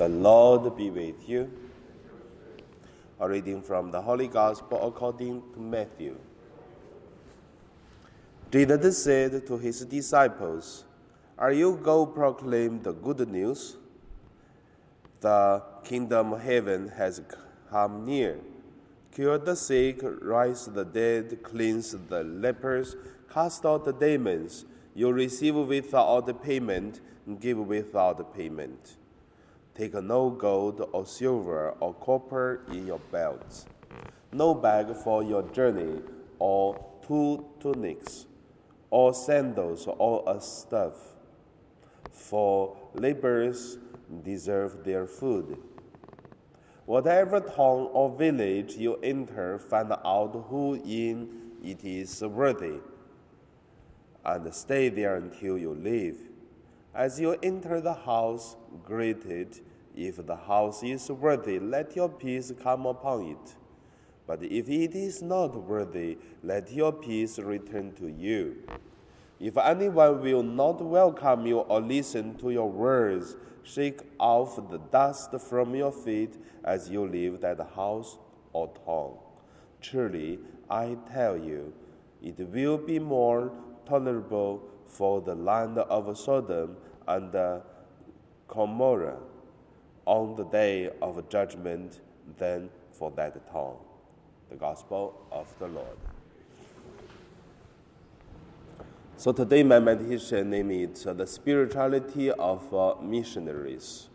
The Lord be with you. A reading from the Holy Gospel according to Matthew. Jesus said to his disciples, Are you go proclaim the good news? The kingdom of heaven has come near. Cure the sick, raise the dead, cleanse the lepers, cast out the demons. You receive without payment, give without payment. Take no gold or silver or copper in your belts, no bag for your journey, or two tunics, or sandals, or a staff. For laborers deserve their food. Whatever town or village you enter, find out who in it is worthy, and stay there until you leave. As you enter the house, greet it. If the house is worthy, let your peace come upon it. But if it is not worthy, let your peace return to you. If anyone will not welcome you or listen to your words, shake off the dust from your feet as you leave that house or town. Truly, I tell you, it will be more tolerable for the land of Sodom and Gomorrah on the day of judgment than for that town. The Gospel of the Lord. So today my meditation name is uh, the spirituality of uh, missionaries.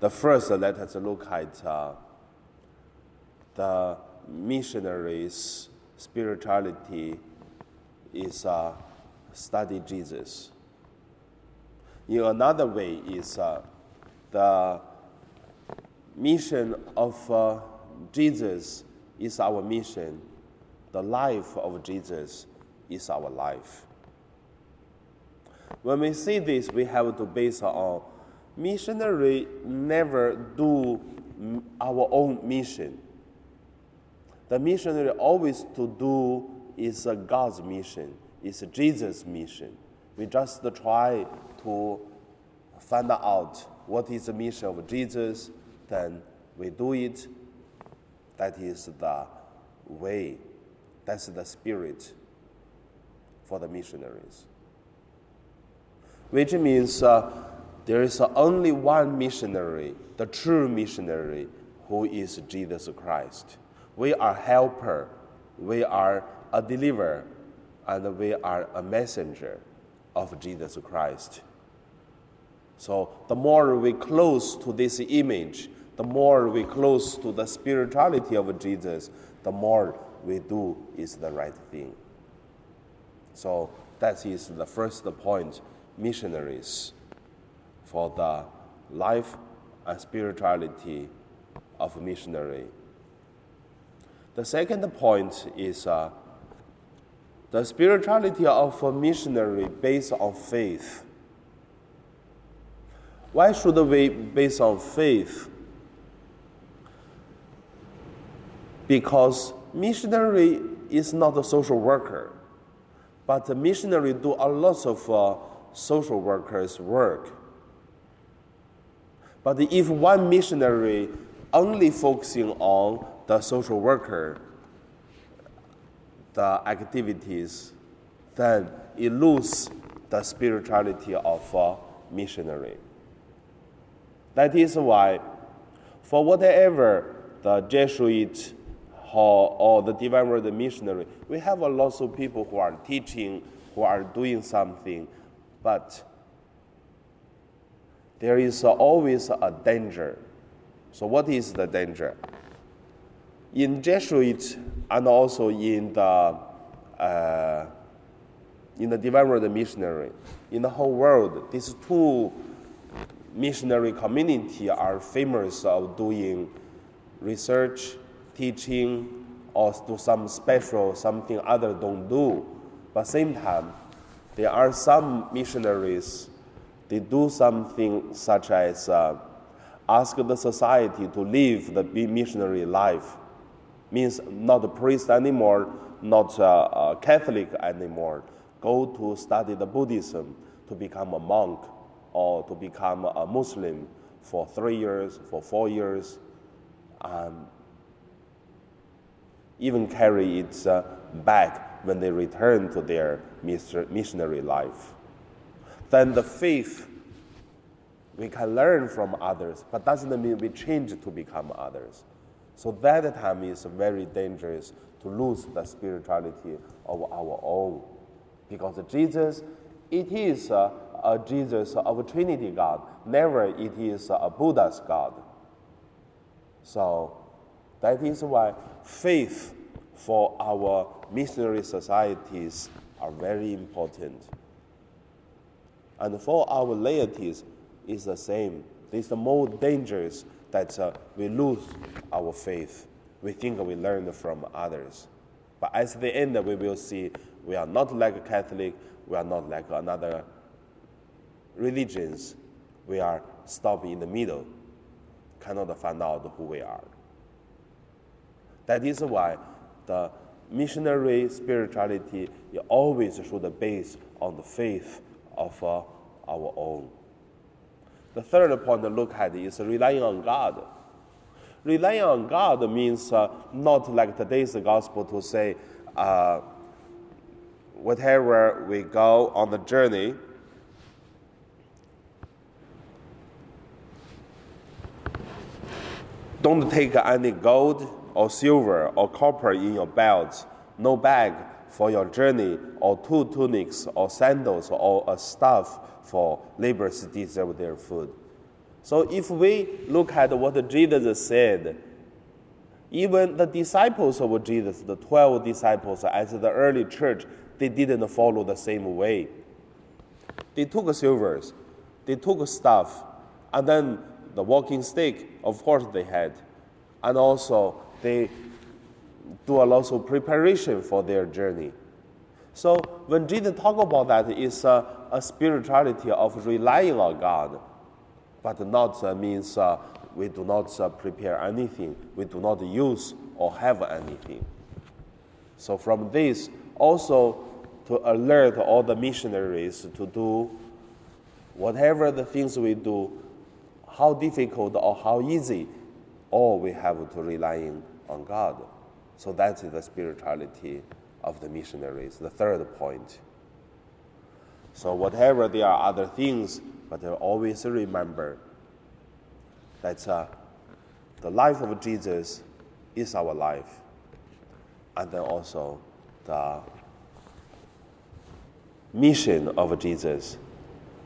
The first, uh, let us look at the missionaries' spirituality is uh, study Jesus. In another way, is uh, the mission of Jesus is our mission. The life of Jesus is our life. When we see this, we have to base on missionary never do our own mission. The missionary always to do is God's mission, is Jesus' mission. We just try to find out what is the mission of Jesus, then we do it. That is the way, that's the spirit for the missionaries. Which means uh, there is only one missionary, the true missionary, who is Jesus Christ. We are helper, we are a deliverer, and we are a messenger of Jesus Christ. So the more we close to this image, the more we close to the spirituality of Jesus, the more we do is the right thing. So that is the first point missionaries for the life and spirituality of missionary. The second point is uh, the spirituality of a missionary based on faith. Why should we base on faith? Because missionary is not a social worker. But the missionary do a lot of uh, social workers work. But if one missionary only focusing on the social worker, the activities, then it the spirituality of a missionary. That is why, for whatever the Jesuit or, or the divine word missionary. We have a lot of people who are teaching, who are doing something, but there is always a danger. So, what is the danger? In Jesuit and also in the uh, in the divine word missionary, in the whole world, these two missionary community are famous of doing research teaching or do some special something other don't do. But same time, there are some missionaries, they do something such as uh, ask the society to live the missionary life. Means not a priest anymore, not a, uh, a Catholic anymore. Go to study the Buddhism to become a monk. or to become a Muslim for three years, for four years, um, even carry it uh, back when they return to their missionary life. Then the faith we can learn from others, but doesn't mean we change to become others. So that time is very dangerous to lose the spirituality of our own. Because Jesus, it is a, a Jesus of Trinity God, never it is a Buddha's God. So that is why faith for our missionary societies are very important. And for our laities is the same. It's the more dangerous that uh, we lose our faith. We think we learn from others. But at the end, we will see we are not like a Catholic, we are not like another religions. We are stopped in the middle, cannot find out who we are. That is why the missionary spirituality always should base on the faith of uh, our own. The third point to look at is relying on God. Relying on God means uh, not like today's gospel to say, uh, whatever we go on the journey, don't take any gold or silver or copper in your belt, no bag for your journey, or two tunics or sandals or a staff for laborers deserve their food. So if we look at what Jesus said, even the disciples of Jesus, the 12 disciples as the early church, they didn't follow the same way. They took silvers, they took stuff, and then the walking stick, of course, they had. And also, they do a lot of preparation for their journey. So when Jesus talk about that, it's a, a spirituality of relying on God, but not uh, means uh, we do not uh, prepare anything, we do not use or have anything. So from this, also to alert all the missionaries to do whatever the things we do, how difficult or how easy, all we have to rely on God. So that is the spirituality of the missionaries, the third point. So, whatever there are other things, but always remember that uh, the life of Jesus is our life, and then also the mission of Jesus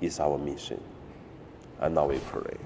is our mission. And now we pray.